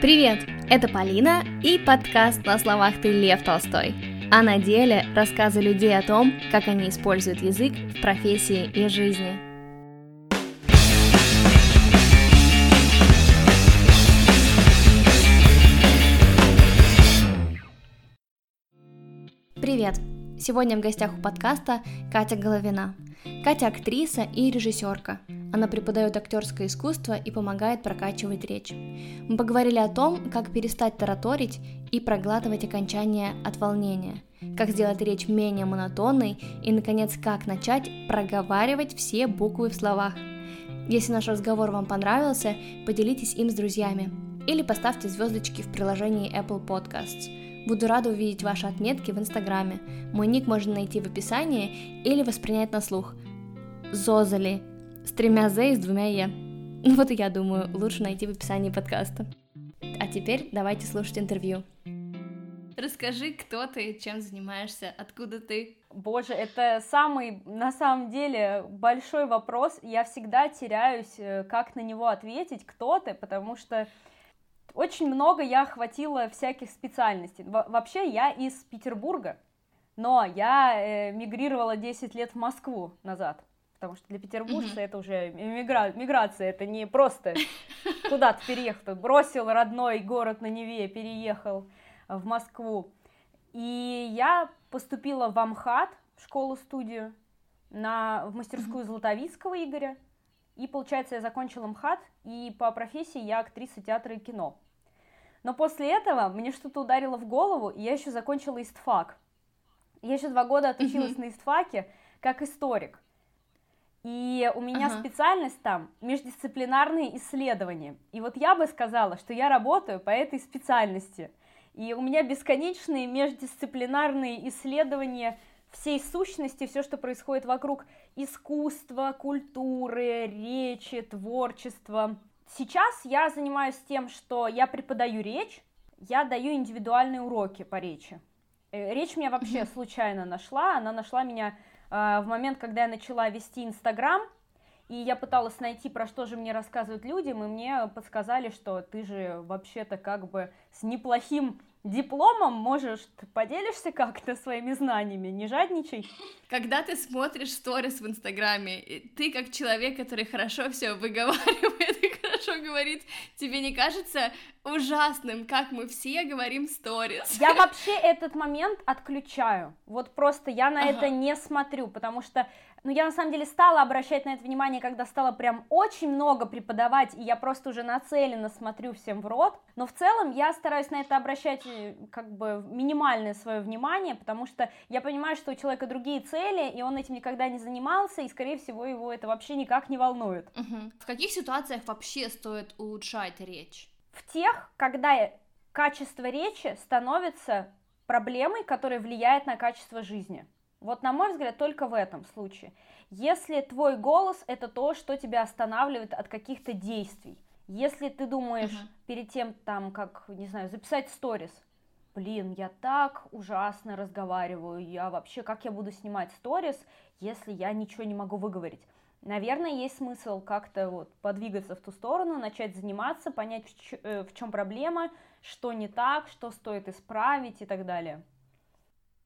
Привет, это Полина и подкаст «На словах ты Лев Толстой», а на деле рассказы людей о том, как они используют язык в профессии и жизни. Привет! Сегодня в гостях у подкаста Катя Головина. Катя актриса и режиссерка. Она преподает актерское искусство и помогает прокачивать речь. Мы поговорили о том, как перестать тараторить и проглатывать окончания от волнения, как сделать речь менее монотонной и, наконец, как начать проговаривать все буквы в словах. Если наш разговор вам понравился, поделитесь им с друзьями или поставьте звездочки в приложении Apple Podcasts – Буду рада увидеть ваши отметки в Инстаграме. Мой ник можно найти в описании или воспринять на слух. Зозали. С тремя «з» и с двумя «е». Ну вот я думаю, лучше найти в описании подкаста. А теперь давайте слушать интервью. Расскажи, кто ты, чем занимаешься, откуда ты? Боже, это самый, на самом деле, большой вопрос. Я всегда теряюсь, э, как на него ответить, кто ты, потому что очень много я охватила всяких специальностей. Во вообще я из Петербурга, но я э, мигрировала 10 лет в Москву назад. Потому что для петербуржца mm-hmm. это уже мигра... миграция, это не просто куда-то переехал, бросил родной город на Неве, переехал в Москву. И я поступила в Амхат, в школу-студию, на, в мастерскую mm-hmm. Златовицкого Игоря. И, получается, я закончила МХАТ, и по профессии я актриса театра и кино. Но после этого мне что-то ударило в голову, и я еще закончила истфак. Я еще два года отучилась на истфаке как историк. И у меня ага. специальность там междисциплинарные исследования. И вот я бы сказала, что я работаю по этой специальности. И у меня бесконечные междисциплинарные исследования всей сущности, все, что происходит вокруг искусства, культуры, речи, творчества. Сейчас я занимаюсь тем, что я преподаю речь, я даю индивидуальные уроки по речи. Э, речь меня вообще случайно нашла, она нашла меня в момент, когда я начала вести Инстаграм, и я пыталась найти, про что же мне рассказывают люди, и мне подсказали, что ты же вообще-то как бы с неплохим дипломом можешь, поделишься как-то своими знаниями, не жадничай. Когда ты смотришь сторис в Инстаграме, ты как человек, который хорошо все выговаривает хорошо говорит, тебе не кажется ужасным, как мы все говорим сторис? Я вообще этот момент отключаю. Вот просто я на ага. это не смотрю, потому что ну, я на самом деле стала обращать на это внимание, когда стала прям очень много преподавать, и я просто уже нацеленно смотрю всем в рот. Но в целом я стараюсь на это обращать э, как бы минимальное свое внимание, потому что я понимаю, что у человека другие цели, и он этим никогда не занимался, и, скорее всего, его это вообще никак не волнует. Угу. В каких ситуациях вообще стоит улучшать речь? В тех, когда качество речи становится проблемой, которая влияет на качество жизни. Вот на мой взгляд, только в этом случае. Если твой голос это то, что тебя останавливает от каких-то действий, если ты думаешь uh-huh. перед тем, там, как, не знаю, записать сторис, блин, я так ужасно разговариваю, я вообще, как я буду снимать сторис, если я ничего не могу выговорить? Наверное, есть смысл как-то вот подвигаться в ту сторону, начать заниматься, понять, в чем э, проблема, что не так, что стоит исправить и так далее.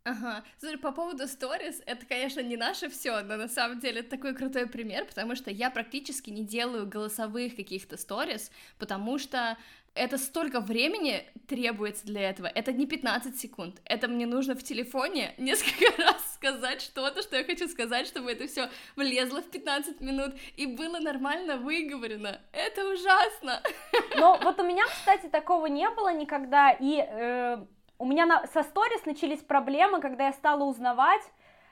Ага. Слушай, по поводу сторис, это, конечно, не наше все, но на самом деле это такой крутой пример, потому что я практически не делаю голосовых каких-то сторис, потому что это столько времени требуется для этого. Это не 15 секунд. Это мне нужно в телефоне несколько раз сказать что-то, что я хочу сказать, чтобы это все влезло в 15 минут и было нормально выговорено. Это ужасно. Но вот у меня, кстати, такого не было никогда. И э, у меня на, со сторис начались проблемы, когда я стала узнавать,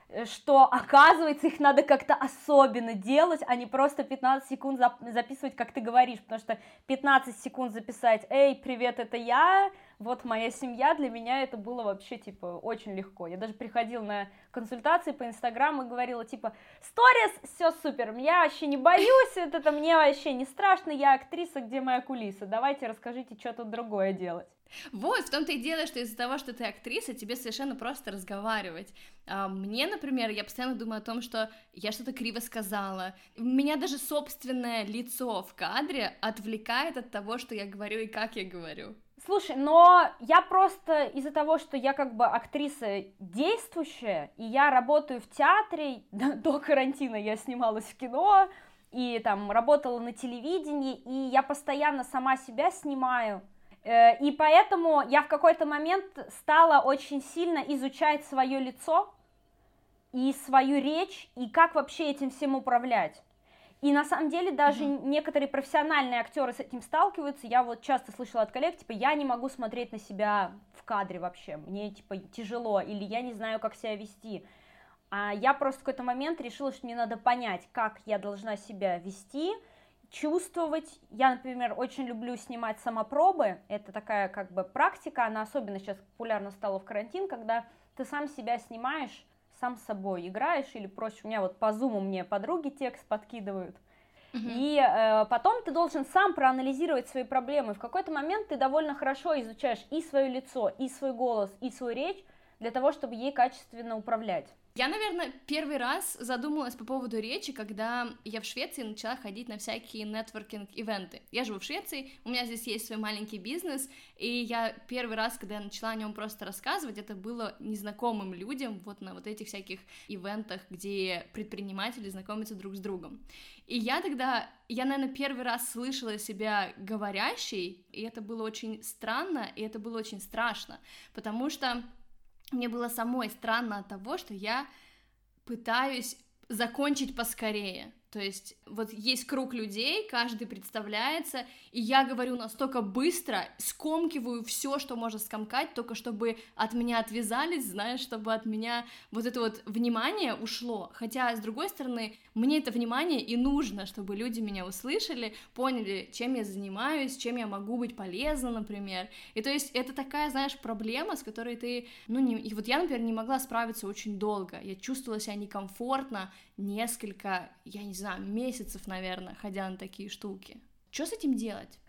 э, что, оказывается, их надо как-то особенно делать, а не просто 15 секунд зап- записывать, как ты говоришь, потому что 15 секунд записать «Эй, привет, это я», вот моя семья, для меня это было вообще, типа, очень легко. Я даже приходила на консультации по Инстаграму и говорила, типа, сторис, все супер, я вообще не боюсь, это, это мне вообще не страшно, я актриса, где моя кулиса, давайте расскажите, что тут другое делать. Вот, в том-то и дело, что из-за того, что ты актриса, тебе совершенно просто разговаривать. А мне, например, я постоянно думаю о том, что я что-то криво сказала. Меня даже собственное лицо в кадре отвлекает от того, что я говорю и как я говорю. Слушай, но я просто из-за того, что я как бы актриса действующая, и я работаю в театре, до карантина я снималась в кино, и там работала на телевидении, и я постоянно сама себя снимаю, и поэтому я в какой-то момент стала очень сильно изучать свое лицо и свою речь, и как вообще этим всем управлять. И на самом деле даже mm-hmm. некоторые профессиональные актеры с этим сталкиваются. Я вот часто слышала от коллег, типа, я не могу смотреть на себя в кадре вообще, мне типа тяжело, или я не знаю, как себя вести. А я просто в какой-то момент решила, что мне надо понять, как я должна себя вести, чувствовать. Я, например, очень люблю снимать самопробы. Это такая как бы практика, она особенно сейчас популярна стала в карантин, когда ты сам себя снимаешь, сам с собой играешь или проще. У меня вот по зуму мне подруги текст подкидывают. И э, потом ты должен сам проанализировать свои проблемы. В какой-то момент ты довольно хорошо изучаешь и свое лицо, и свой голос, и свою речь для того, чтобы ей качественно управлять. Я, наверное, первый раз задумалась по поводу речи, когда я в Швеции начала ходить на всякие нетворкинг-ивенты. Я живу в Швеции, у меня здесь есть свой маленький бизнес, и я первый раз, когда я начала о нем просто рассказывать, это было незнакомым людям вот на вот этих всяких ивентах, где предприниматели знакомятся друг с другом. И я тогда, я, наверное, первый раз слышала себя говорящей, и это было очень странно, и это было очень страшно, потому что мне было самой странно от того, что я пытаюсь закончить поскорее. То есть вот есть круг людей, каждый представляется, и я говорю настолько быстро, скомкиваю все, что можно скомкать, только чтобы от меня отвязались, знаешь, чтобы от меня вот это вот внимание ушло. Хотя, с другой стороны, мне это внимание и нужно, чтобы люди меня услышали, поняли, чем я занимаюсь, чем я могу быть полезна, например. И то есть это такая, знаешь, проблема, с которой ты, ну, не... и вот я, например, не могла справиться очень долго. Я чувствовала себя некомфортно несколько, я не знаю, месяцев, наверное, ходя на такие штуки. Что с этим делать?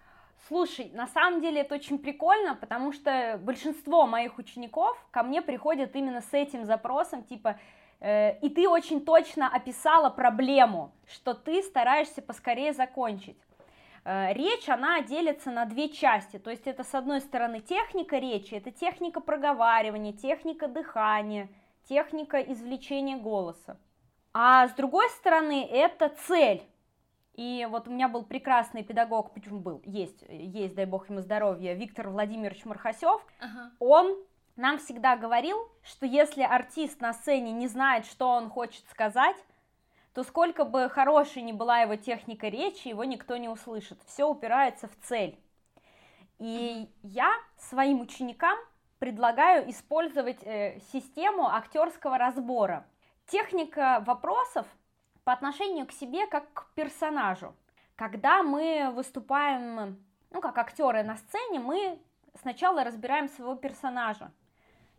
Слушай, на самом деле это очень прикольно, потому что большинство моих учеников ко мне приходят именно с этим запросом, типа, э, и ты очень точно описала проблему, что ты стараешься поскорее закончить. Э, речь, она делится на две части, то есть это с одной стороны техника речи, это техника проговаривания, техника дыхания, техника извлечения голоса. А с другой стороны, это цель. И вот у меня был прекрасный педагог, почему был, есть, есть, дай бог ему здоровья, Виктор Владимирович Мархасев. Ага. Он нам всегда говорил, что если артист на сцене не знает, что он хочет сказать, то сколько бы хорошей ни была его техника речи, его никто не услышит. Все упирается в цель. И я своим ученикам предлагаю использовать э, систему актерского разбора техника вопросов по отношению к себе как к персонажу. Когда мы выступаем, ну, как актеры на сцене, мы сначала разбираем своего персонажа.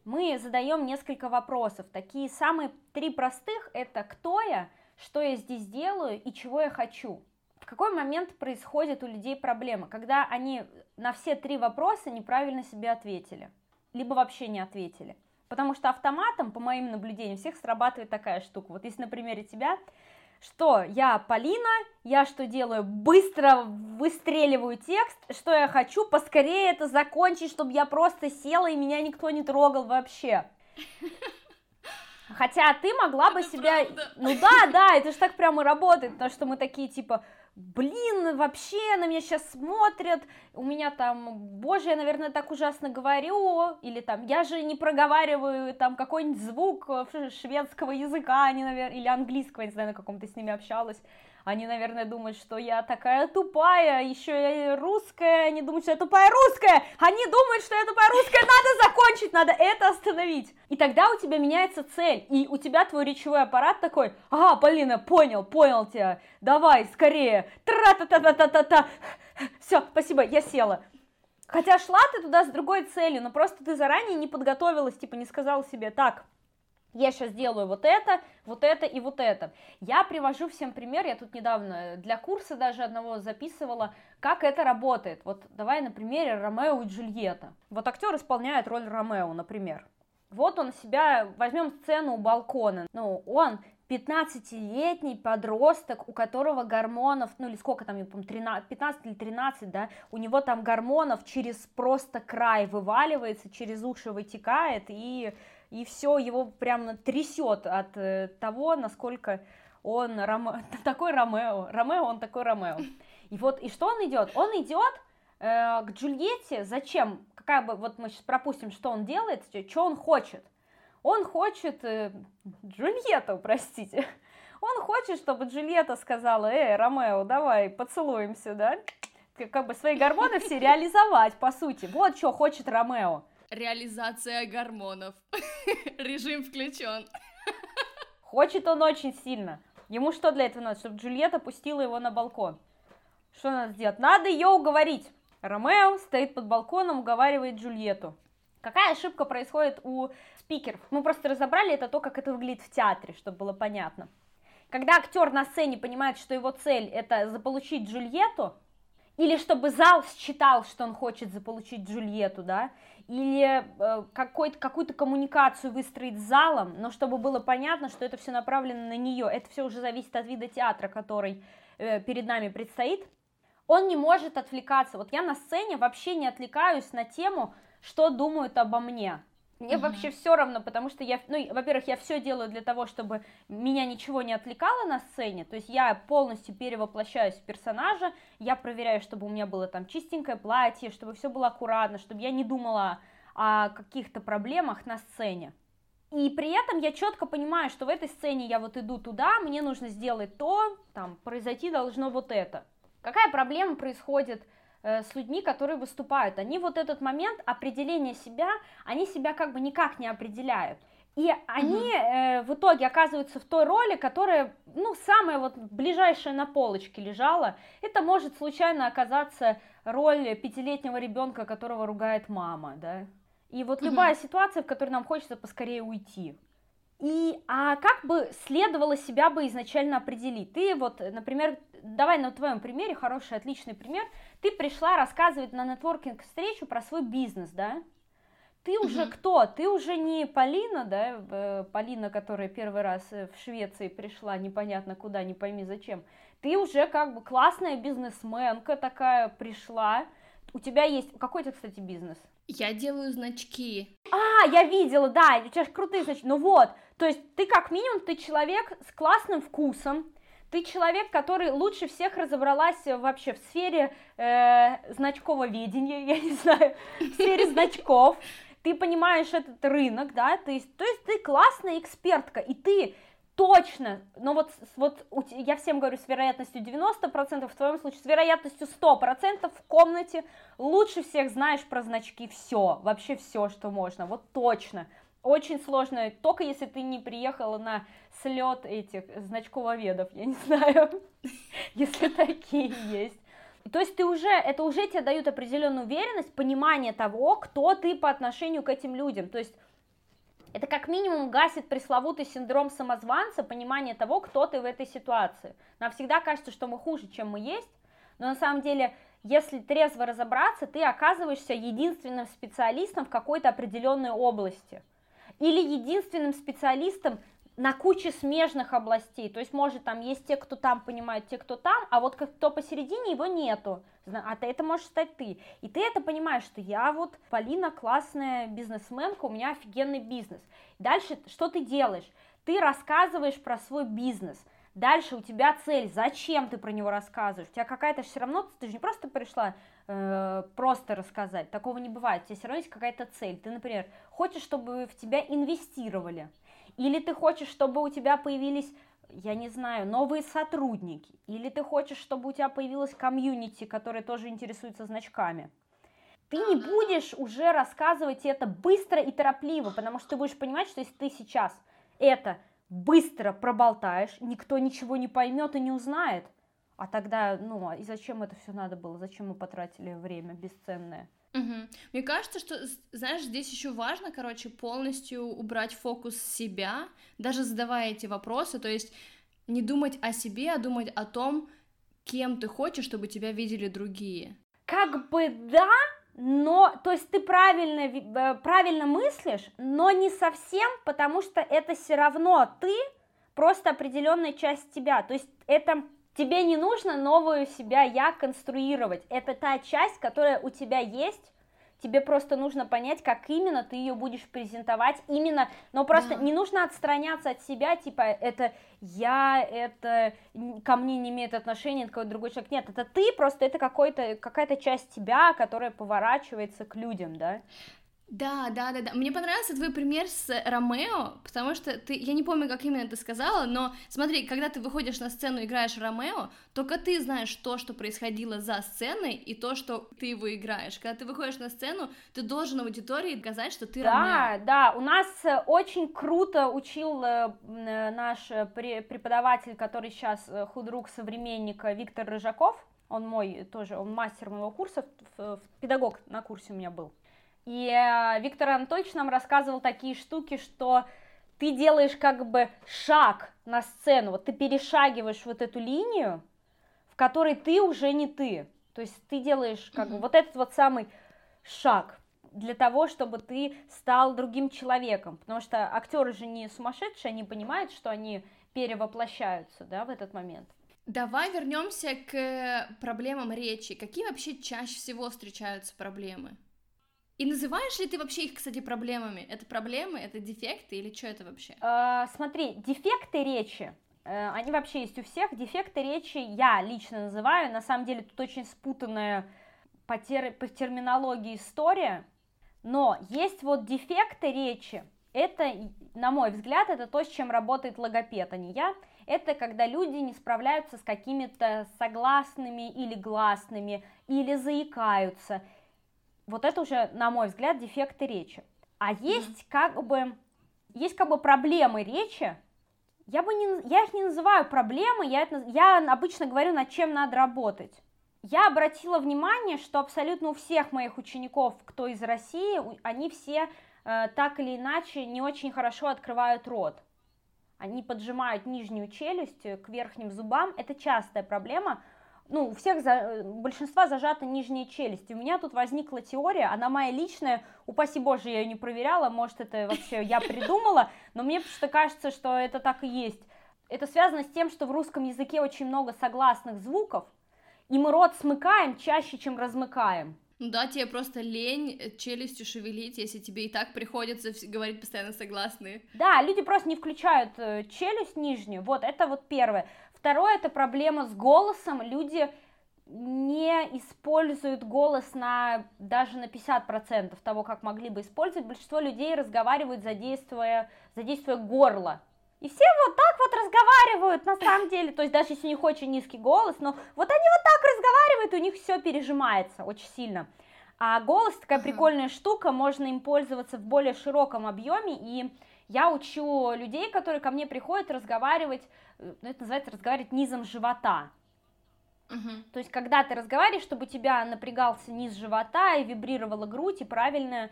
Мы задаем несколько вопросов. Такие самые три простых – это кто я, что я здесь делаю и чего я хочу. В какой момент происходит у людей проблема? Когда они на все три вопроса неправильно себе ответили, либо вообще не ответили. Потому что автоматом, по моим наблюдениям, всех срабатывает такая штука. Вот если на примере тебя, что я Полина, я что делаю? Быстро выстреливаю текст, что я хочу, поскорее это закончить, чтобы я просто села и меня никто не трогал вообще. Хотя ты могла бы себя... Правда. Ну да, да, это же так прямо и работает, потому что мы такие типа, блин, вообще на меня сейчас смотрят, у меня там, боже, я, наверное, так ужасно говорю, или там, я же не проговариваю там какой-нибудь звук шведского языка, они, наверное, или английского, я не знаю, на каком ты с ними общалась, они, наверное, думают, что я такая тупая, еще я русская, они думают, что я тупая русская, они думают, что я тупая русская, надо закончить, надо это остановить. И тогда у тебя меняется цель, и у тебя твой речевой аппарат такой, ага, Полина, понял, понял тебя, давай, скорее, тра-та-та-та-та-та-та, все, спасибо, я села. Хотя шла ты туда с другой целью, но просто ты заранее не подготовилась, типа не сказала себе, так, я сейчас делаю вот это, вот это и вот это. Я привожу всем пример, я тут недавно для курса даже одного записывала, как это работает. Вот давай на примере Ромео и Джульетта. Вот актер исполняет роль Ромео, например. Вот он себя, возьмем сцену у балкона, ну, он 15-летний подросток, у которого гормонов, ну или сколько там, 13, 15 или 13, да, у него там гормонов через просто край вываливается, через уши вытекает, и, и все, его прям трясет от э, того, насколько он Роме... такой Ромео, Ромео, он такой Ромео. И вот, и что он идет? Он идет э, к Джульетте, зачем? Какая бы, вот мы сейчас пропустим, что он делает, что он хочет. Он хочет э, Джульетту, простите. Он хочет, чтобы Джульетта сказала, эй, Ромео, давай поцелуемся, да? Как бы свои гормоны все реализовать, по сути. Вот что хочет Ромео. Реализация гормонов. Режим включен. Хочет он очень сильно. Ему что для этого надо? Чтобы Джульетта пустила его на балкон. Что надо сделать? Надо ее уговорить. Ромео стоит под балконом, уговаривает Джульетту. Какая ошибка происходит у спикеров? Мы просто разобрали это то, как это выглядит в театре, чтобы было понятно. Когда актер на сцене понимает, что его цель это заполучить Джульетту, или чтобы зал считал, что он хочет заполучить Джульетту, да, или э, какую-то коммуникацию выстроить с залом, но чтобы было понятно, что это все направлено на нее, это все уже зависит от вида театра, который э, перед нами предстоит, он не может отвлекаться. Вот я на сцене вообще не отвлекаюсь на тему, что думают обо мне. Мне mm-hmm. вообще все равно, потому что я, ну, во-первых, я все делаю для того, чтобы меня ничего не отвлекало на сцене, то есть я полностью перевоплощаюсь в персонажа, я проверяю, чтобы у меня было там чистенькое платье, чтобы все было аккуратно, чтобы я не думала о каких-то проблемах на сцене. И при этом я четко понимаю, что в этой сцене я вот иду туда, мне нужно сделать то, там, произойти должно вот это. Какая проблема происходит с людьми, которые выступают. Они вот этот момент определения себя, они себя как бы никак не определяют. И они угу. э, в итоге оказываются в той роли, которая, ну, самая вот ближайшая на полочке лежала. Это может случайно оказаться роль пятилетнего ребенка, которого ругает мама, да. И вот угу. любая ситуация, в которой нам хочется поскорее уйти. И а как бы следовало себя бы изначально определить? Ты вот, например, давай на твоем примере, хороший, отличный пример, ты пришла рассказывать на нетворкинг встречу про свой бизнес, да? Ты уже mm-hmm. кто? Ты уже не Полина, да, э, Полина, которая первый раз э, в Швеции пришла, непонятно куда, не пойми зачем. Ты уже как бы классная бизнесменка такая пришла. У тебя есть... Какой это, кстати, бизнес? Я делаю значки. А, я видела, да, у тебя же крутые значки. Ну вот, то есть ты как минимум, ты человек с классным вкусом, ты человек, который лучше всех разобралась вообще в сфере э, значкововедения, я не знаю, в сфере значков. Ты понимаешь этот рынок, да, то есть, то есть ты классная экспертка, и ты точно, но вот, вот я всем говорю с вероятностью 90%, в твоем случае с вероятностью 100% в комнате лучше всех знаешь про значки все, вообще все, что можно, вот точно. Очень сложно, только если ты не приехала на слет этих значкововедов, я не знаю, если такие есть. То есть ты уже, это уже тебе дают определенную уверенность, понимание того, кто ты по отношению к этим людям. То есть это как минимум гасит пресловутый синдром самозванца, понимание того, кто ты в этой ситуации. Нам всегда кажется, что мы хуже, чем мы есть, но на самом деле, если трезво разобраться, ты оказываешься единственным специалистом в какой-то определенной области – или единственным специалистом на куче смежных областей. То есть, может, там есть те, кто там понимает, те, кто там, а вот кто посередине, его нету. А ты это можешь стать ты. И ты это понимаешь, что я вот, Полина, классная бизнесменка, у меня офигенный бизнес. Дальше что ты делаешь? Ты рассказываешь про свой бизнес – Дальше у тебя цель, зачем ты про него рассказываешь? У тебя какая-то все равно, ты же не просто пришла э, просто рассказать, такого не бывает. У тебя все равно есть какая-то цель. Ты, например, хочешь, чтобы в тебя инвестировали, или ты хочешь, чтобы у тебя появились я не знаю, новые сотрудники, или ты хочешь, чтобы у тебя появилась комьюнити, которая тоже интересуется значками. Ты не будешь уже рассказывать это быстро и торопливо, потому что ты будешь понимать, что если ты сейчас это быстро проболтаешь, никто ничего не поймет и не узнает. А тогда, ну, и зачем это все надо было? Зачем мы потратили время бесценное? Угу. Мне кажется, что, знаешь, здесь еще важно, короче, полностью убрать фокус с себя, даже задавая эти вопросы, то есть не думать о себе, а думать о том, кем ты хочешь, чтобы тебя видели другие. Как бы да, но, то есть ты правильно, э, правильно мыслишь, но не совсем, потому что это все равно ты, просто определенная часть тебя. То есть это тебе не нужно новую себя я конструировать. Это та часть, которая у тебя есть, тебе просто нужно понять, как именно ты ее будешь презентовать, именно, но просто да. не нужно отстраняться от себя, типа, это я, это ко мне не имеет отношения, это какой-то другой человек, нет, это ты, просто это какой-то, какая-то часть тебя, которая поворачивается к людям, да, да, да, да, да. Мне понравился твой пример с Ромео, потому что ты, я не помню, как именно ты сказала, но смотри, когда ты выходишь на сцену и играешь Ромео, только ты знаешь то, что происходило за сценой, и то, что ты его играешь. Когда ты выходишь на сцену, ты должен аудитории сказать, что ты да, Ромео. Да, да, у нас э, очень круто учил э, э, наш преподаватель, который сейчас худрук современника Виктор Рыжаков, он мой тоже, он мастер моего курса, педагог на курсе у меня был. И э, Виктор Анатольевич нам рассказывал такие штуки, что ты делаешь как бы шаг на сцену, вот ты перешагиваешь вот эту линию, в которой ты уже не ты. То есть ты делаешь как бы вот этот вот самый шаг для того, чтобы ты стал другим человеком. Потому что актеры же не сумасшедшие, они понимают, что они перевоплощаются, да, в этот момент. Давай вернемся к проблемам речи. Какие вообще чаще всего встречаются проблемы? И называешь ли ты вообще их, кстати, проблемами? Это проблемы, это дефекты или что это вообще? Э, смотри, дефекты речи, э, они вообще есть у всех. Дефекты речи я лично называю. На самом деле тут очень спутанная по, тер, по терминологии история. Но есть вот дефекты речи. Это, на мой взгляд, это то, с чем работает логопед, а не я. Это когда люди не справляются с какими-то согласными или гласными, или заикаются, вот это уже, на мой взгляд, дефекты речи. А есть как бы, есть как бы проблемы речи, я, бы не, я их не называю проблемы, я, это, я обычно говорю, над чем надо работать. Я обратила внимание, что абсолютно у всех моих учеников, кто из России, они все э, так или иначе не очень хорошо открывают рот. Они поджимают нижнюю челюсть к верхним зубам. Это частая проблема, ну, у всех, за, у большинства зажата нижняя челюсть. У меня тут возникла теория, она моя личная, упаси боже, я ее не проверяла, может, это вообще я придумала, но мне просто кажется, что это так и есть. Это связано с тем, что в русском языке очень много согласных звуков, и мы рот смыкаем чаще, чем размыкаем. Ну да, тебе просто лень э, челюстью шевелить, если тебе и так приходится говорить постоянно согласные. Да, люди просто не включают э, челюсть нижнюю. Вот, это вот первое. Второе, это проблема с голосом. Люди не используют голос на даже на 50% того, как могли бы использовать. Большинство людей разговаривают, задействуя, задействуя горло. И все вот так вот разговаривают на самом деле, то есть даже если у них очень низкий голос, но вот они вот так разговаривают, и у них все пережимается очень сильно. А голос такая прикольная штука, можно им пользоваться в более широком объеме, и я учу людей, которые ко мне приходят разговаривать, э, ну, это называется разговаривать низом живота. Угу. То есть, когда ты разговариваешь, чтобы у тебя напрягался низ живота и вибрировала грудь, и правильно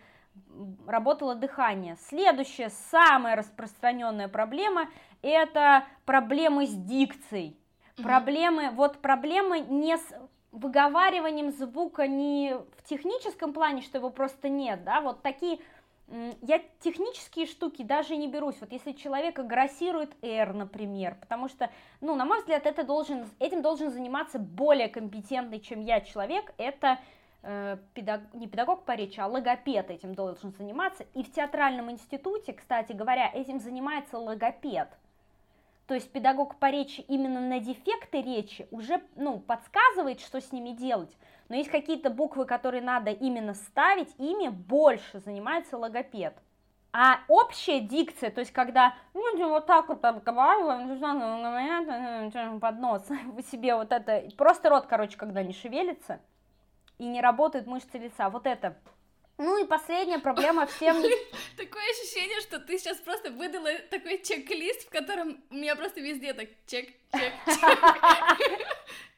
работало дыхание. Следующая, самая распространенная проблема, это проблемы с дикцией. Угу. Проблемы, вот проблемы не с выговариванием звука не в техническом плане, что его просто нет, да, вот такие я технические штуки даже не берусь. Вот если человек агрессирует R, например, потому что, ну, на мой взгляд, это должен, этим должен заниматься более компетентный, чем я человек, это э, педаг, не педагог по речи, а логопед этим должен заниматься. И в театральном институте, кстати говоря, этим занимается логопед. То есть педагог по речи именно на дефекты речи уже ну, подсказывает, что с ними делать, но есть какие-то буквы, которые надо именно ставить, ими больше занимается логопед. А общая дикция, то есть когда люди вот так вот разговаривают, под нос, себе вот это, просто рот, короче, когда не шевелится и не работают мышцы лица, вот это ну и последняя проблема всем... Такое ощущение, что ты сейчас просто выдала такой чек-лист, в котором у меня просто везде так чек, чек, чек.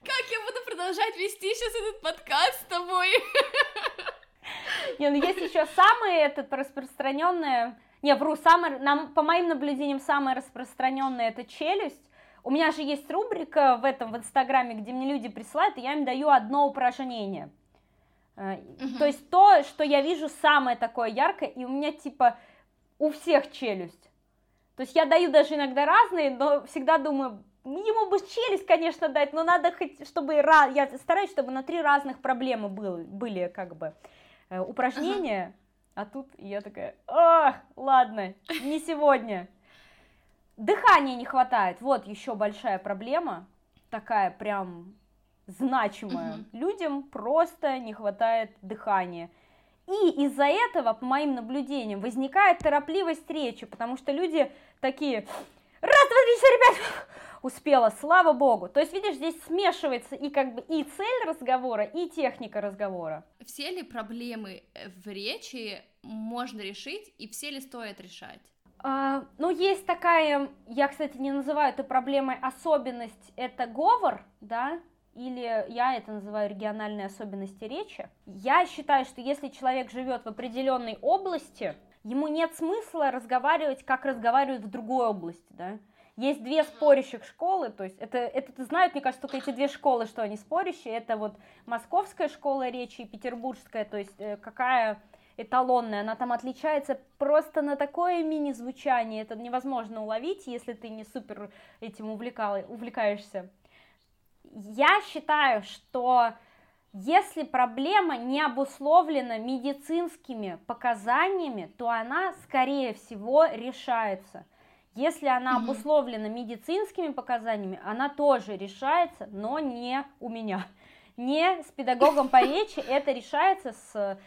Как я буду продолжать вести сейчас этот подкаст с тобой? Не, ну есть еще самое этот распространенное, не, вру, самое, нам, по моим наблюдениям, самое распространенное это челюсть. У меня же есть рубрика в этом, в Инстаграме, где мне люди присылают, и я им даю одно упражнение. Uh-huh. То есть то, что я вижу самое такое яркое, и у меня типа у всех челюсть. То есть я даю даже иногда разные, но всегда думаю, ему бы челюсть, конечно, дать, но надо хоть, чтобы я стараюсь, чтобы на три разных проблемы был, были как бы э, упражнения, uh-huh. а тут я такая, ах, ладно, не сегодня. Дыхания не хватает, вот еще большая проблема, такая прям значимая. Uh-huh. Людям просто не хватает дыхания. И из-за этого, по моим наблюдениям, возникает торопливость речи, потому что люди такие, раз, два, три, четыре, пять, успела, слава богу. То есть, видишь, здесь смешивается и как бы и цель разговора, и техника разговора. Все ли проблемы в речи можно решить, и все ли стоит решать? А, ну, есть такая, я, кстати, не называю это проблемой особенность, это говор, да, или я это называю региональные особенности речи. Я считаю, что если человек живет в определенной области, ему нет смысла разговаривать, как разговаривают в другой области, да. Есть две спорящих школы, то есть это, это знают, мне кажется, только эти две школы, что они спорящие, это вот московская школа речи и петербургская, то есть э, какая эталонная, она там отличается просто на такое мини-звучание, это невозможно уловить, если ты не супер этим увлекал, увлекаешься. Я считаю, что если проблема не обусловлена медицинскими показаниями, то она, скорее всего, решается. Если она угу. обусловлена медицинскими показаниями, она тоже решается, но не у меня. Не с педагогом по речи, это решается с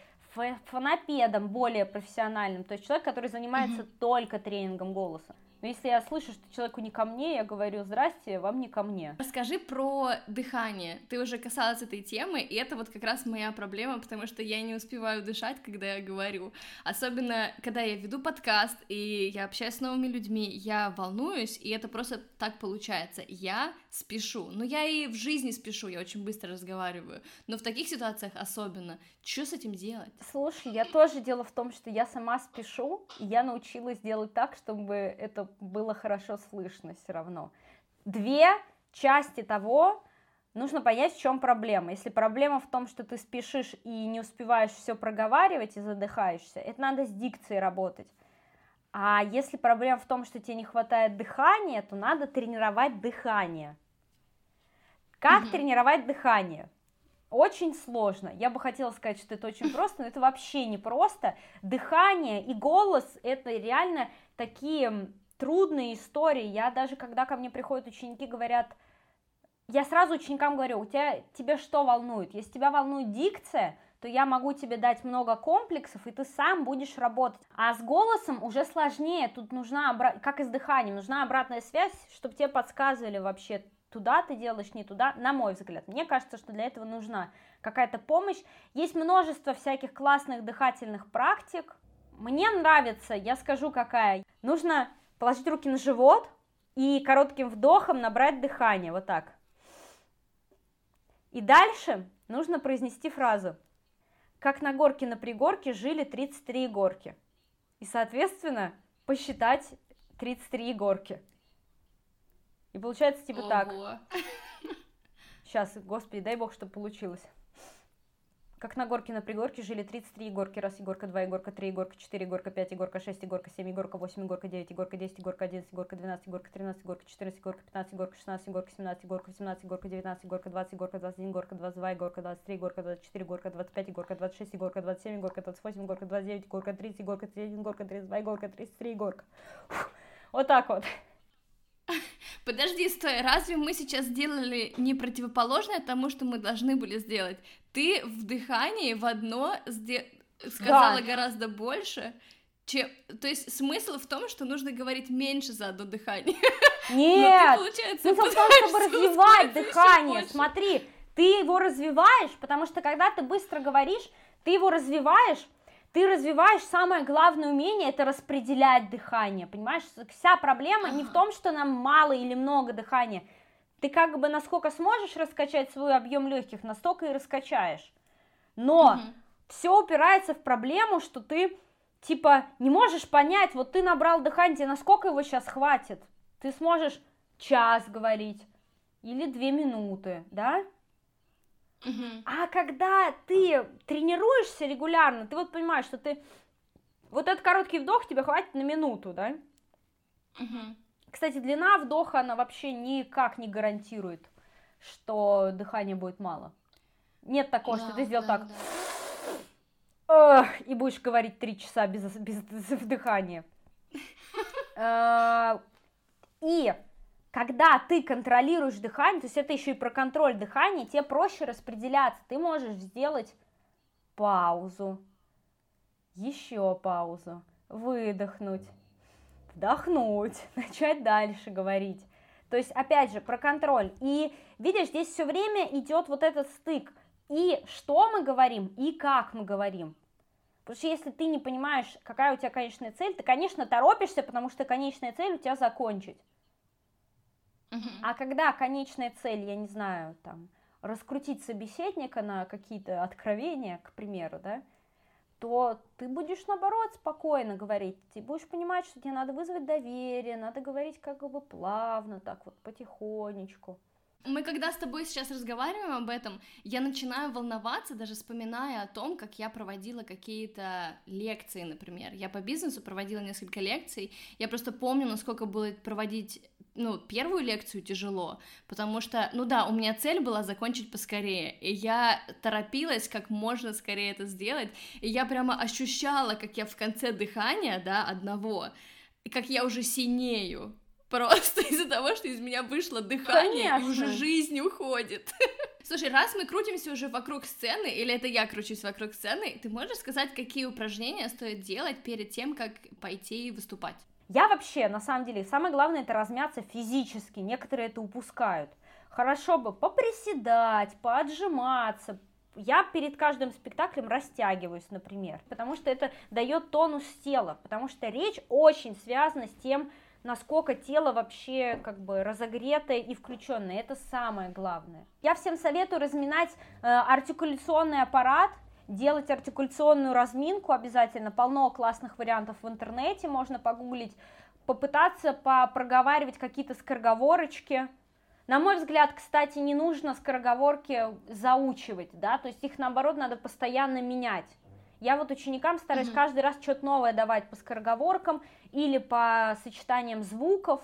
фонопедом более профессиональным, то есть человек, который занимается угу. только тренингом голоса. Но если я слышу, что человеку не ко мне, я говорю, здрасте, вам не ко мне. Расскажи про дыхание. Ты уже касалась этой темы, и это вот как раз моя проблема, потому что я не успеваю дышать, когда я говорю. Особенно, когда я веду подкаст, и я общаюсь с новыми людьми, я волнуюсь, и это просто так получается. Я спешу. Но я и в жизни спешу, я очень быстро разговариваю. Но в таких ситуациях особенно. Что с этим делать? Слушай, я тоже дело в том, что я сама спешу, и я научилась делать так, чтобы это было хорошо слышно все равно. Две части того, нужно понять, в чем проблема. Если проблема в том, что ты спешишь и не успеваешь все проговаривать и задыхаешься, это надо с дикцией работать. А если проблема в том, что тебе не хватает дыхания, то надо тренировать дыхание. Как угу. тренировать дыхание? Очень сложно. Я бы хотела сказать, что это очень просто, но это вообще не просто. Дыхание и голос это реально такие трудные истории. Я даже, когда ко мне приходят ученики, говорят, я сразу ученикам говорю, у тебя, тебе что волнует? Если тебя волнует дикция, то я могу тебе дать много комплексов, и ты сам будешь работать. А с голосом уже сложнее, тут нужна, как и с дыханием, нужна обратная связь, чтобы тебе подсказывали вообще, туда ты делаешь, не туда, на мой взгляд. Мне кажется, что для этого нужна какая-то помощь. Есть множество всяких классных дыхательных практик. Мне нравится, я скажу какая. Нужно положить руки на живот и коротким вдохом набрать дыхание, вот так. И дальше нужно произнести фразу. Как на горке на пригорке жили 33 горки. И, соответственно, посчитать 33 горки. И получается типа Ого. так. Сейчас, господи, дай бог, чтобы получилось. Как на горке на пригорке жили 33 Егорки. Раз Егорка, два Егорка, три Егорка, четыре Егорка, пять Егорка, шесть Егорка, семь Егорка, восемь Егорка, девять Егорка, десять Егорка, одиннадцать Егорка, двенадцать Егорка, тринадцать Егорка, четырнадцать Егорка, пятнадцать Егорка, шестнадцать Егорка, семнадцать Егорка, восемнадцать Егорка, девятнадцать Егорка, двадцать Егорка, двадцать один Егорка, двадцать два Егорка, двадцать три Егорка, двадцать четыре Егорка, двадцать пять Егорка, двадцать шесть Егорка, двадцать семь Егорка, двадцать восемь Егорка, двадцать девять Егорка, тридцать Егорка, тридцать один Егорка, тридцать два Егорка, тридцать. Вот так вот. Подожди, стой, разве мы сейчас сделали не противоположное тому, что мы должны были сделать? Ты в дыхании в одно сде... сказала да. гораздо больше, чем... То есть смысл в том, что нужно говорить меньше за одно дыхание. Нет, смысл в том, чтобы развивать дыхание. Смотри, ты его развиваешь, потому что когда ты быстро говоришь, ты его развиваешь, ты развиваешь самое главное умение, это распределять дыхание, понимаешь? Вся проблема не в том, что нам мало или много дыхания, Ты как бы насколько сможешь раскачать свой объем легких, настолько и раскачаешь. Но угу. все упирается в проблему, что ты типа не можешь понять, вот ты набрал дыхание, тебе насколько его сейчас хватит. Ты сможешь час говорить или две минуты, да? Угу. А когда ты тренируешься регулярно, ты вот понимаешь, что ты вот этот короткий вдох тебе хватит на минуту, да? Угу. Кстати, длина вдоха, она вообще никак не гарантирует, что дыхания будет мало. Нет такого, да, что ты сделал да, так, да. и будешь говорить три часа без, без, без вдыхания. Э, и когда ты контролируешь дыхание, то есть это еще и про контроль дыхания, тебе проще распределяться. Ты можешь сделать паузу, еще паузу, выдохнуть, вдохнуть, начать дальше говорить. То есть, опять же, про контроль. И видишь, здесь все время идет вот этот стык. И что мы говорим, и как мы говорим. Потому что если ты не понимаешь, какая у тебя конечная цель, ты, конечно, торопишься, потому что конечная цель у тебя закончить. А когда конечная цель, я не знаю, там, раскрутить собеседника на какие-то откровения, к примеру, да, то ты будешь, наоборот, спокойно говорить. Ты будешь понимать, что тебе надо вызвать доверие, надо говорить как бы плавно, так вот, потихонечку. Мы когда с тобой сейчас разговариваем об этом, я начинаю волноваться, даже вспоминая о том, как я проводила какие-то лекции, например. Я по бизнесу проводила несколько лекций. Я просто помню, насколько было проводить ну, первую лекцию тяжело, потому что, ну да, у меня цель была закончить поскорее, и я торопилась как можно скорее это сделать, и я прямо ощущала, как я в конце дыхания, да, одного, и как я уже синею, просто из-за того, что из меня вышло дыхание, Конечно. и уже жизнь уходит. Слушай, раз мы крутимся уже вокруг сцены, или это я кручусь вокруг сцены, ты можешь сказать, какие упражнения стоит делать перед тем, как пойти выступать? Я вообще, на самом деле, самое главное это размяться физически, некоторые это упускают. Хорошо бы поприседать, поотжиматься, я перед каждым спектаклем растягиваюсь, например, потому что это дает тонус тела, потому что речь очень связана с тем, насколько тело вообще как бы разогретое и включенное. Это самое главное. Я всем советую разминать э, артикуляционный аппарат, делать артикуляционную разминку обязательно, полно классных вариантов в интернете, можно погуглить, попытаться проговаривать какие-то скороговорочки. На мой взгляд, кстати, не нужно скороговорки заучивать, да, то есть их, наоборот, надо постоянно менять. Я вот ученикам стараюсь mm-hmm. каждый раз что-то новое давать по скороговоркам или по сочетаниям звуков,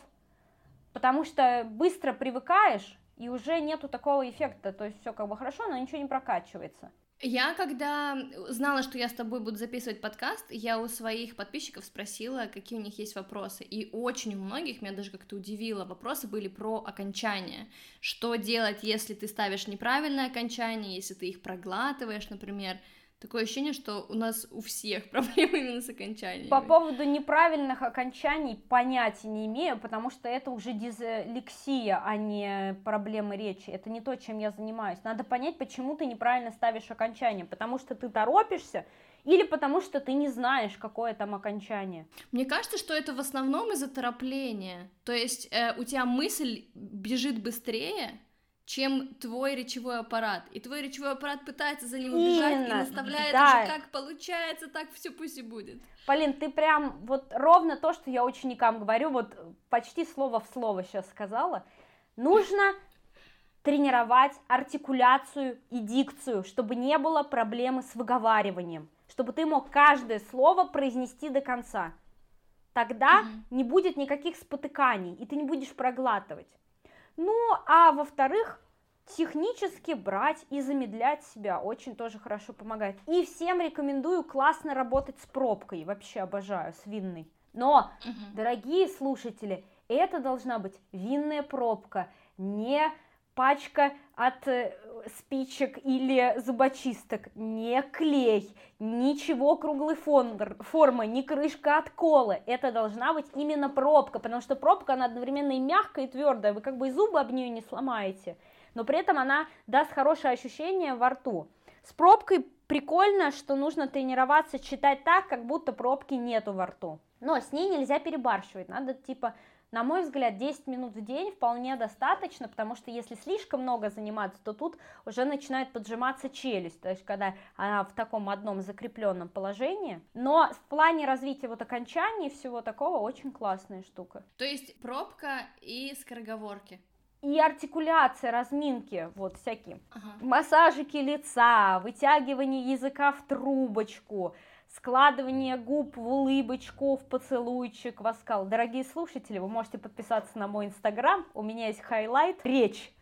потому что быстро привыкаешь, и уже нету такого эффекта, то есть все как бы хорошо, но ничего не прокачивается. Я, когда знала, что я с тобой буду записывать подкаст, я у своих подписчиков спросила, какие у них есть вопросы. И очень у многих, меня даже как-то удивило, вопросы были про окончание. Что делать, если ты ставишь неправильное окончание, если ты их проглатываешь, например. Такое ощущение, что у нас у всех проблемы именно с окончаниями. По поводу неправильных окончаний понятия не имею, потому что это уже дизлексия, а не проблемы речи. Это не то, чем я занимаюсь. Надо понять, почему ты неправильно ставишь окончание. Потому что ты торопишься или потому что ты не знаешь, какое там окончание. Мне кажется, что это в основном из-за торопления. То есть э, у тебя мысль бежит быстрее, чем твой речевой аппарат. И твой речевой аппарат пытается за ним убежать Именно, и наставляет да. уже как получается, так все пусть и будет. Полин, ты прям вот ровно то, что я ученикам говорю, вот почти слово в слово сейчас сказала. Нужно тренировать артикуляцию и дикцию, чтобы не было проблемы с выговариванием, чтобы ты мог каждое слово произнести до конца. Тогда угу. не будет никаких спотыканий, и ты не будешь проглатывать. Ну, а во-вторых, технически брать и замедлять себя очень тоже хорошо помогает. И всем рекомендую классно работать с пробкой, вообще обожаю, с винной. Но, угу. дорогие слушатели, это должна быть винная пробка, не пачка от э, спичек или зубочисток, не клей, ничего круглой формы, не крышка от колы. Это должна быть именно пробка, потому что пробка, она одновременно и мягкая, и твердая, вы как бы и зубы об нее не сломаете, но при этом она даст хорошее ощущение во рту. С пробкой прикольно, что нужно тренироваться читать так, как будто пробки нету во рту. Но с ней нельзя перебарщивать, надо типа на мой взгляд, 10 минут в день вполне достаточно, потому что если слишком много заниматься, то тут уже начинает поджиматься челюсть, то есть когда она в таком одном закрепленном положении. Но в плане развития вот окончаний всего такого очень классная штука. То есть пробка и скороговорки и артикуляция, разминки, вот всякие, ага. массажики лица, вытягивание языка в трубочку, складывание губ в улыбочку, в поцелуйчик, в оскал. Дорогие слушатели, вы можете подписаться на мой инстаграм, у меня есть highlight, речь.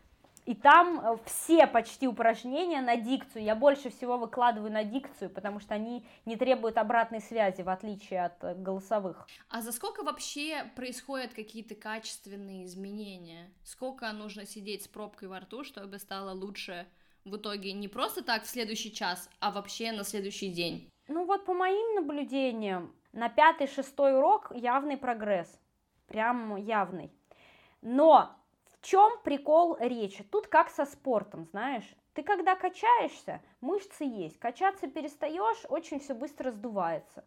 И там э, все почти упражнения на дикцию. Я больше всего выкладываю на дикцию, потому что они не требуют обратной связи, в отличие от э, голосовых. А за сколько вообще происходят какие-то качественные изменения? Сколько нужно сидеть с пробкой во рту, чтобы стало лучше в итоге не просто так в следующий час, а вообще на следующий день? Ну вот по моим наблюдениям, на пятый-шестой урок явный прогресс, прям явный. Но в чем прикол речи? Тут как со спортом, знаешь, ты когда качаешься, мышцы есть, качаться перестаешь, очень все быстро сдувается.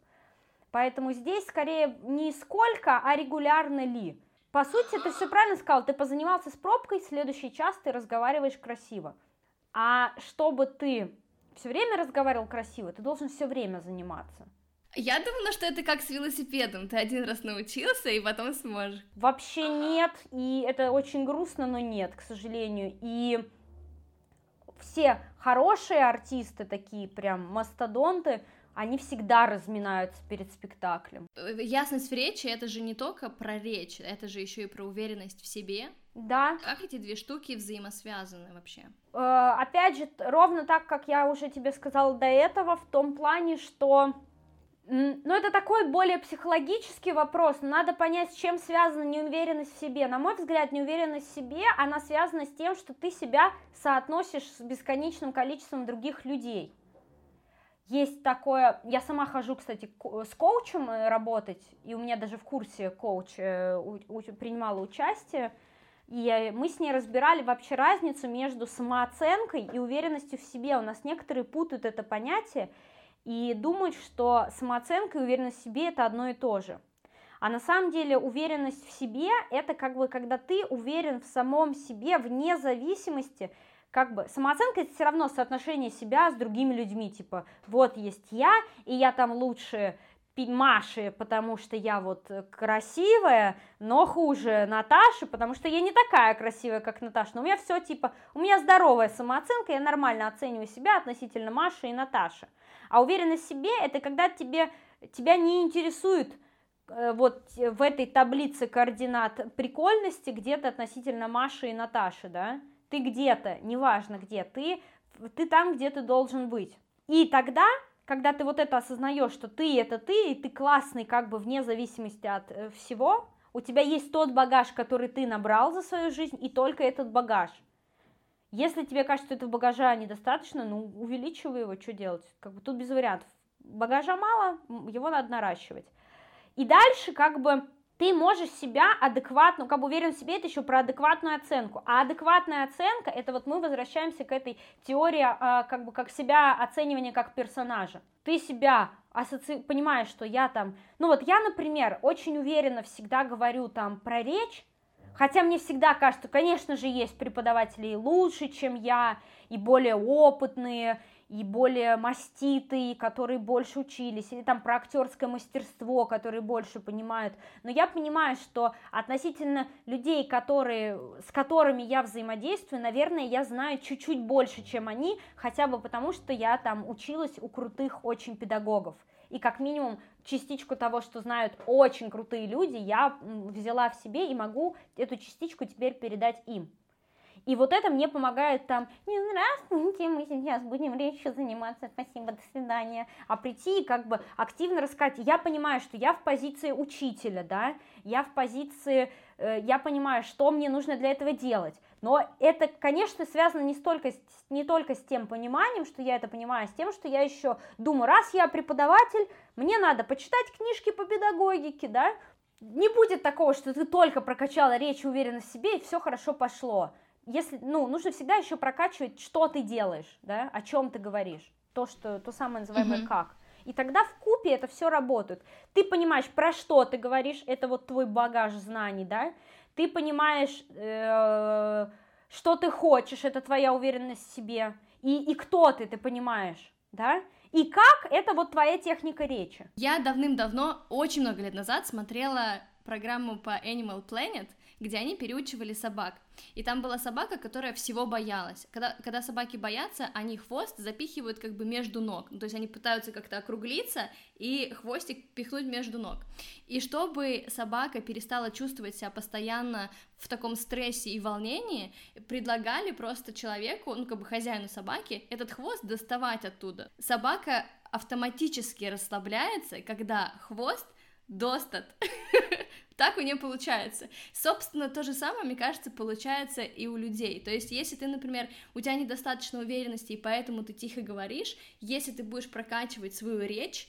Поэтому здесь скорее не сколько, а регулярно ли. По сути, ты все правильно сказал, ты позанимался с пробкой, следующий час ты разговариваешь красиво. А чтобы ты все время разговаривал красиво, ты должен все время заниматься. Я думала, что это как с велосипедом. Ты один раз научился и потом сможешь. Вообще нет, и это очень грустно, но нет, к сожалению. И все хорошие артисты, такие прям мастодонты, они всегда разминаются перед спектаклем. Ясность в речи это же не только про речь, это же еще и про уверенность в себе. Да. Как эти две штуки взаимосвязаны вообще? Э, опять же, ровно так, как я уже тебе сказала до этого, в том плане, что ну, это такой более психологический вопрос. Надо понять, с чем связана неуверенность в себе. На мой взгляд, неуверенность в себе, она связана с тем, что ты себя соотносишь с бесконечным количеством других людей. Есть такое, я сама хожу, кстати, с коучем э, работать, и у меня даже в курсе коуч э, принимала участие, и мы с ней разбирали вообще разницу между самооценкой и уверенностью в себе. У нас некоторые путают это понятие и думают, что самооценка и уверенность в себе это одно и то же. А на самом деле уверенность в себе это как бы когда ты уверен в самом себе вне зависимости как бы самооценка это все равно соотношение себя с другими людьми, типа вот есть я, и я там лучше Маши, потому что я вот красивая, но хуже Наташи, потому что я не такая красивая, как Наташа. Но у меня все типа, у меня здоровая самооценка, я нормально оцениваю себя относительно Маши и Наташи. А уверенность в себе это когда тебе, тебя не интересует э, вот в этой таблице координат прикольности где-то относительно Маши и Наташи, да, ты где-то, неважно где, ты, ты там, где ты должен быть. И тогда, когда ты вот это осознаешь, что ты это ты, и ты классный как бы вне зависимости от э, всего, у тебя есть тот багаж, который ты набрал за свою жизнь, и только этот багаж. Если тебе кажется, что этого багажа недостаточно, ну, увеличивай его, что делать? Как бы тут без вариантов. Багажа мало, его надо наращивать. И дальше, как бы, ты можешь себя адекватно, ну, как бы уверен в себе, это еще про адекватную оценку. А адекватная оценка, это вот мы возвращаемся к этой теории, а, как бы как себя оценивания как персонажа. Ты себя ассоци... понимаешь, что я там, ну вот я, например, очень уверенно всегда говорю там про речь, Хотя мне всегда кажется, конечно же, есть преподаватели и лучше, чем я, и более опытные, и более маститые, которые больше учились, или там про актерское мастерство, которые больше понимают. Но я понимаю, что относительно людей, которые, с которыми я взаимодействую, наверное, я знаю чуть-чуть больше, чем они, хотя бы потому, что я там училась у крутых очень педагогов. И как минимум частичку того, что знают очень крутые люди, я взяла в себе и могу эту частичку теперь передать им. И вот это мне помогает там, не здравствуйте, мы сейчас будем речью заниматься, спасибо, до свидания. А прийти и как бы активно рассказать. Я понимаю, что я в позиции учителя, да, я в позиции, э, я понимаю, что мне нужно для этого делать. Но это, конечно, связано не, столько, не только с тем пониманием, что я это понимаю, а с тем, что я еще думаю, раз я преподаватель, мне надо почитать книжки по педагогике, да, не будет такого, что ты только прокачала речь и уверенность в себе, и все хорошо пошло если, ну, нужно всегда еще прокачивать, что ты делаешь, да, о чем ты говоришь, то, что, то самое называемое mm-hmm. как. И тогда в купе это все работает. Ты понимаешь, про что ты говоришь, это вот твой багаж знаний, да? Ты понимаешь, э, что ты хочешь, это твоя уверенность в себе. И, и кто ты, ты понимаешь, да? И как это вот твоя техника речи. Я давным-давно, очень много лет назад, смотрела программу по Animal Planet, где они переучивали собак. И там была собака, которая всего боялась. Когда, когда собаки боятся, они хвост запихивают как бы между ног. То есть они пытаются как-то округлиться и хвостик пихнуть между ног. И чтобы собака перестала чувствовать себя постоянно в таком стрессе и волнении, предлагали просто человеку, ну как бы хозяину собаки, этот хвост доставать оттуда. Собака автоматически расслабляется, когда хвост достат. Так у нее получается. Собственно, то же самое, мне кажется, получается и у людей. То есть, если ты, например, у тебя недостаточно уверенности, и поэтому ты тихо говоришь, если ты будешь прокачивать свою речь,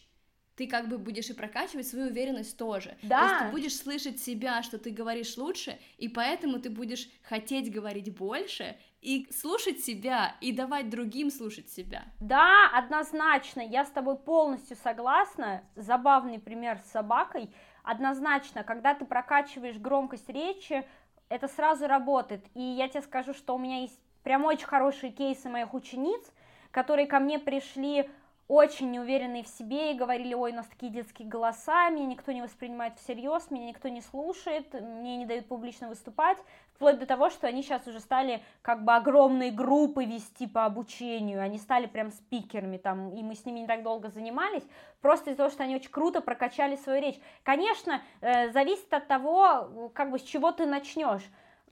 ты как бы будешь и прокачивать свою уверенность тоже. Да. То есть ты будешь слышать себя, что ты говоришь лучше, и поэтому ты будешь хотеть говорить больше, и слушать себя, и давать другим слушать себя. Да, однозначно, я с тобой полностью согласна. Забавный пример с собакой. Однозначно, когда ты прокачиваешь громкость речи, это сразу работает. И я тебе скажу, что у меня есть прям очень хорошие кейсы моих учениц, которые ко мне пришли очень неуверенные в себе и говорили, ой, у нас такие детские голоса, меня никто не воспринимает всерьез, меня никто не слушает, мне не дают публично выступать, вплоть до того, что они сейчас уже стали как бы огромные группы вести по обучению, они стали прям спикерами там, и мы с ними не так долго занимались, просто из-за того, что они очень круто прокачали свою речь. Конечно, э, зависит от того, как бы с чего ты начнешь.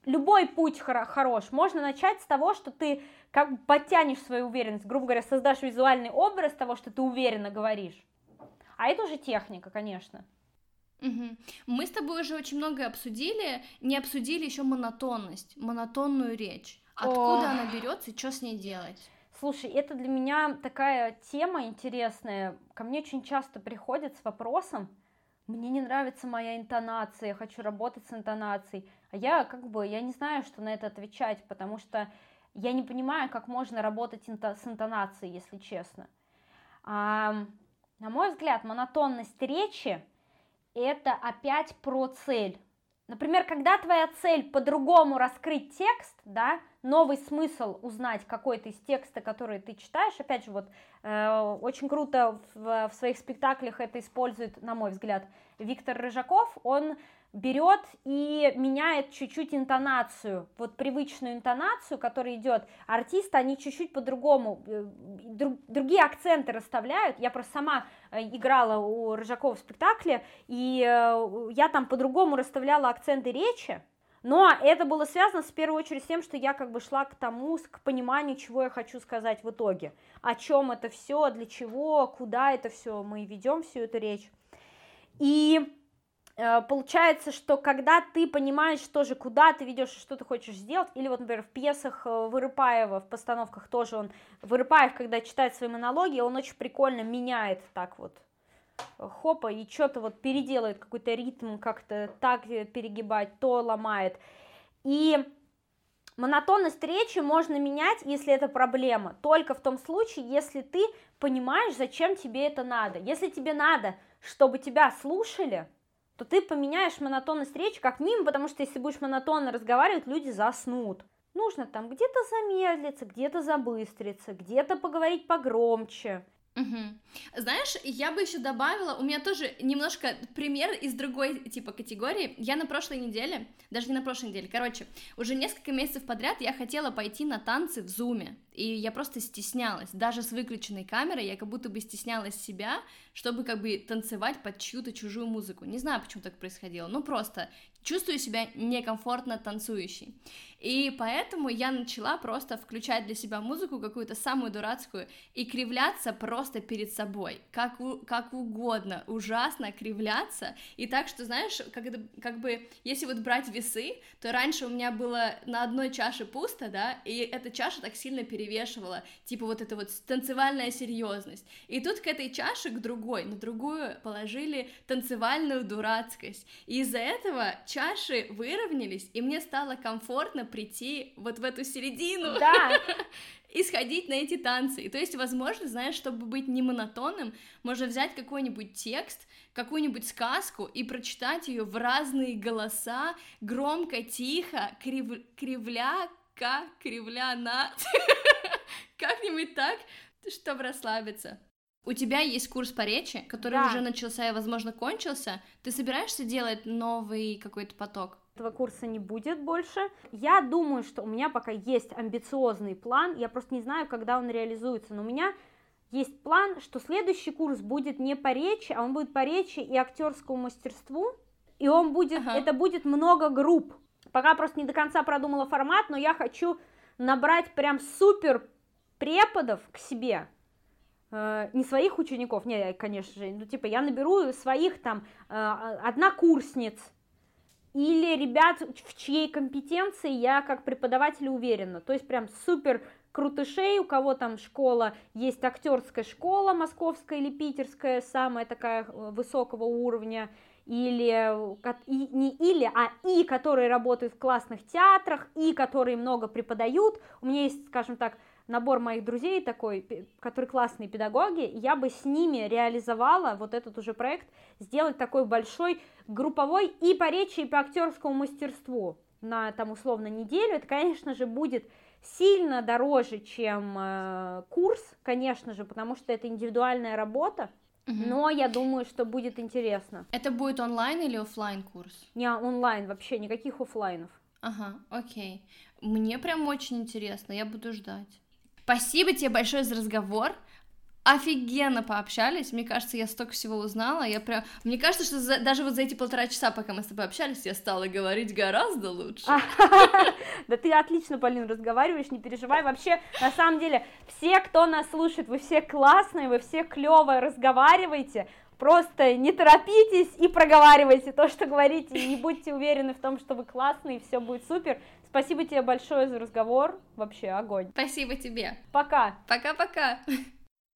Любой путь хорош. Можно начать с того, что ты как бы подтянешь свою уверенность, грубо говоря, создашь визуальный образ того, что ты уверенно говоришь. А это уже техника, конечно. Угу. Мы с тобой уже очень многое обсудили, не обсудили еще монотонность, монотонную речь. Откуда О. она берется и что с ней делать? Слушай, это для меня такая тема интересная. Ко мне очень часто приходят с вопросом, мне не нравится моя интонация, я хочу работать с интонацией. Я как бы, я не знаю, что на это отвечать, потому что я не понимаю, как можно работать с интонацией, если честно. А, на мой взгляд, монотонность речи – это опять про цель. Например, когда твоя цель по-другому раскрыть текст, да, новый смысл узнать какой-то из текста, который ты читаешь, опять же, вот э, очень круто в, в своих спектаклях это использует, на мой взгляд, Виктор Рыжаков, он берет и меняет чуть-чуть интонацию, вот привычную интонацию, которая идет. Артисты, они чуть-чуть по-другому, э, друг, другие акценты расставляют. Я просто сама э, играла у Рыжакова в спектакле, и э, я там по-другому расставляла акценты речи, но это было связано в первую очередь с тем, что я как бы шла к тому, к пониманию, чего я хочу сказать в итоге, о чем это все, для чего, куда это все мы ведем всю эту речь. И получается, что когда ты понимаешь тоже, куда ты ведешь и что ты хочешь сделать, или вот, например, в пьесах э, Вырыпаева, в постановках тоже он, Вырыпаев, когда читает свои монологи, он очень прикольно меняет так вот, э, хопа, и что-то вот переделает, какой-то ритм как-то так перегибать, то ломает. И монотонность речи можно менять, если это проблема, только в том случае, если ты понимаешь, зачем тебе это надо. Если тебе надо, чтобы тебя слушали, то ты поменяешь монотонность речи как минимум, потому что если будешь монотонно разговаривать, люди заснут. Нужно там где-то замедлиться, где-то забыстриться, где-то поговорить погромче. Угу. Знаешь, я бы еще добавила, у меня тоже немножко пример из другой типа категории. Я на прошлой неделе, даже не на прошлой неделе, короче, уже несколько месяцев подряд я хотела пойти на танцы в зуме, и я просто стеснялась, даже с выключенной камерой, я как будто бы стеснялась себя, чтобы как бы танцевать под чью-то чужую музыку. Не знаю, почему так происходило, ну просто чувствую себя некомфортно танцующей. И поэтому я начала просто включать для себя музыку какую-то самую дурацкую и кривляться просто перед собой, как, у, как угодно, ужасно кривляться. И так что, знаешь, когда, как бы, если вот брать весы, то раньше у меня было на одной чаше пусто, да, и эта чаша так сильно перевешивала, типа вот эта вот танцевальная серьезность. И тут к этой чаше, к другой, на другую положили танцевальную дурацкость. И из-за этого чаши выровнялись, и мне стало комфортно прийти вот в эту середину. Да. и сходить на эти танцы. И то есть, возможно, знаешь, чтобы быть не монотонным, можно взять какой-нибудь текст, какую-нибудь сказку и прочитать ее в разные голоса, громко, тихо, крив... кривля, кривляна, как-нибудь так, чтобы расслабиться. У тебя есть курс по речи, который Да. уже начался и, возможно, кончился. Ты собираешься делать новый какой-то поток? Этого курса не будет больше. Я думаю, что у меня пока есть амбициозный план, я просто не знаю, когда он реализуется, но у меня есть план, что следующий курс будет не по речи, а он будет по речи и актерскому мастерству, и он будет, Ага. это будет много групп. Пока просто не до конца продумала формат, но я хочу набрать прям супер преподов к себе, Э, не своих учеников, не, конечно же, ну типа я наберу своих там э, однокурсниц, или ребят, в чьей компетенции я как преподаватель уверена. То есть прям супер крутышей, у кого там школа, есть актерская школа московская или питерская, самая такая э, высокого уровня, или, э, и, не или, а и, которые работают в классных театрах, и которые много преподают. У меня есть, скажем так, набор моих друзей такой, которые классные педагоги, я бы с ними реализовала вот этот уже проект, сделать такой большой групповой и по речи, и по актерскому мастерству на там условно неделю. Это, конечно же, будет сильно дороже, чем э, курс, конечно же, потому что это индивидуальная работа, Мгм. но я думаю, что будет интересно. Это будет онлайн или оффлайн курс? Не онлайн вообще, никаких оффлайнов. Ага, окей. Мне прям очень интересно, я буду ждать. Спасибо тебе большое за разговор. Офигенно пообщались. Мне кажется, я столько всего узнала. Я прям. Мне кажется, что за- даже вот за эти полтора часа, пока мы с тобой общались, я стала говорить гораздо лучше. Да ты отлично, Полин, разговариваешь, не переживай. Вообще, на самом деле, все, кто нас слушает, вы все классные, вы все клево разговариваете. Просто не торопитесь и проговаривайте то, что говорите, и не будьте уверены в том, что вы классные, все будет супер. Спасибо тебе большое за разговор, вообще огонь. Спасибо тебе. Пока! Пока-пока.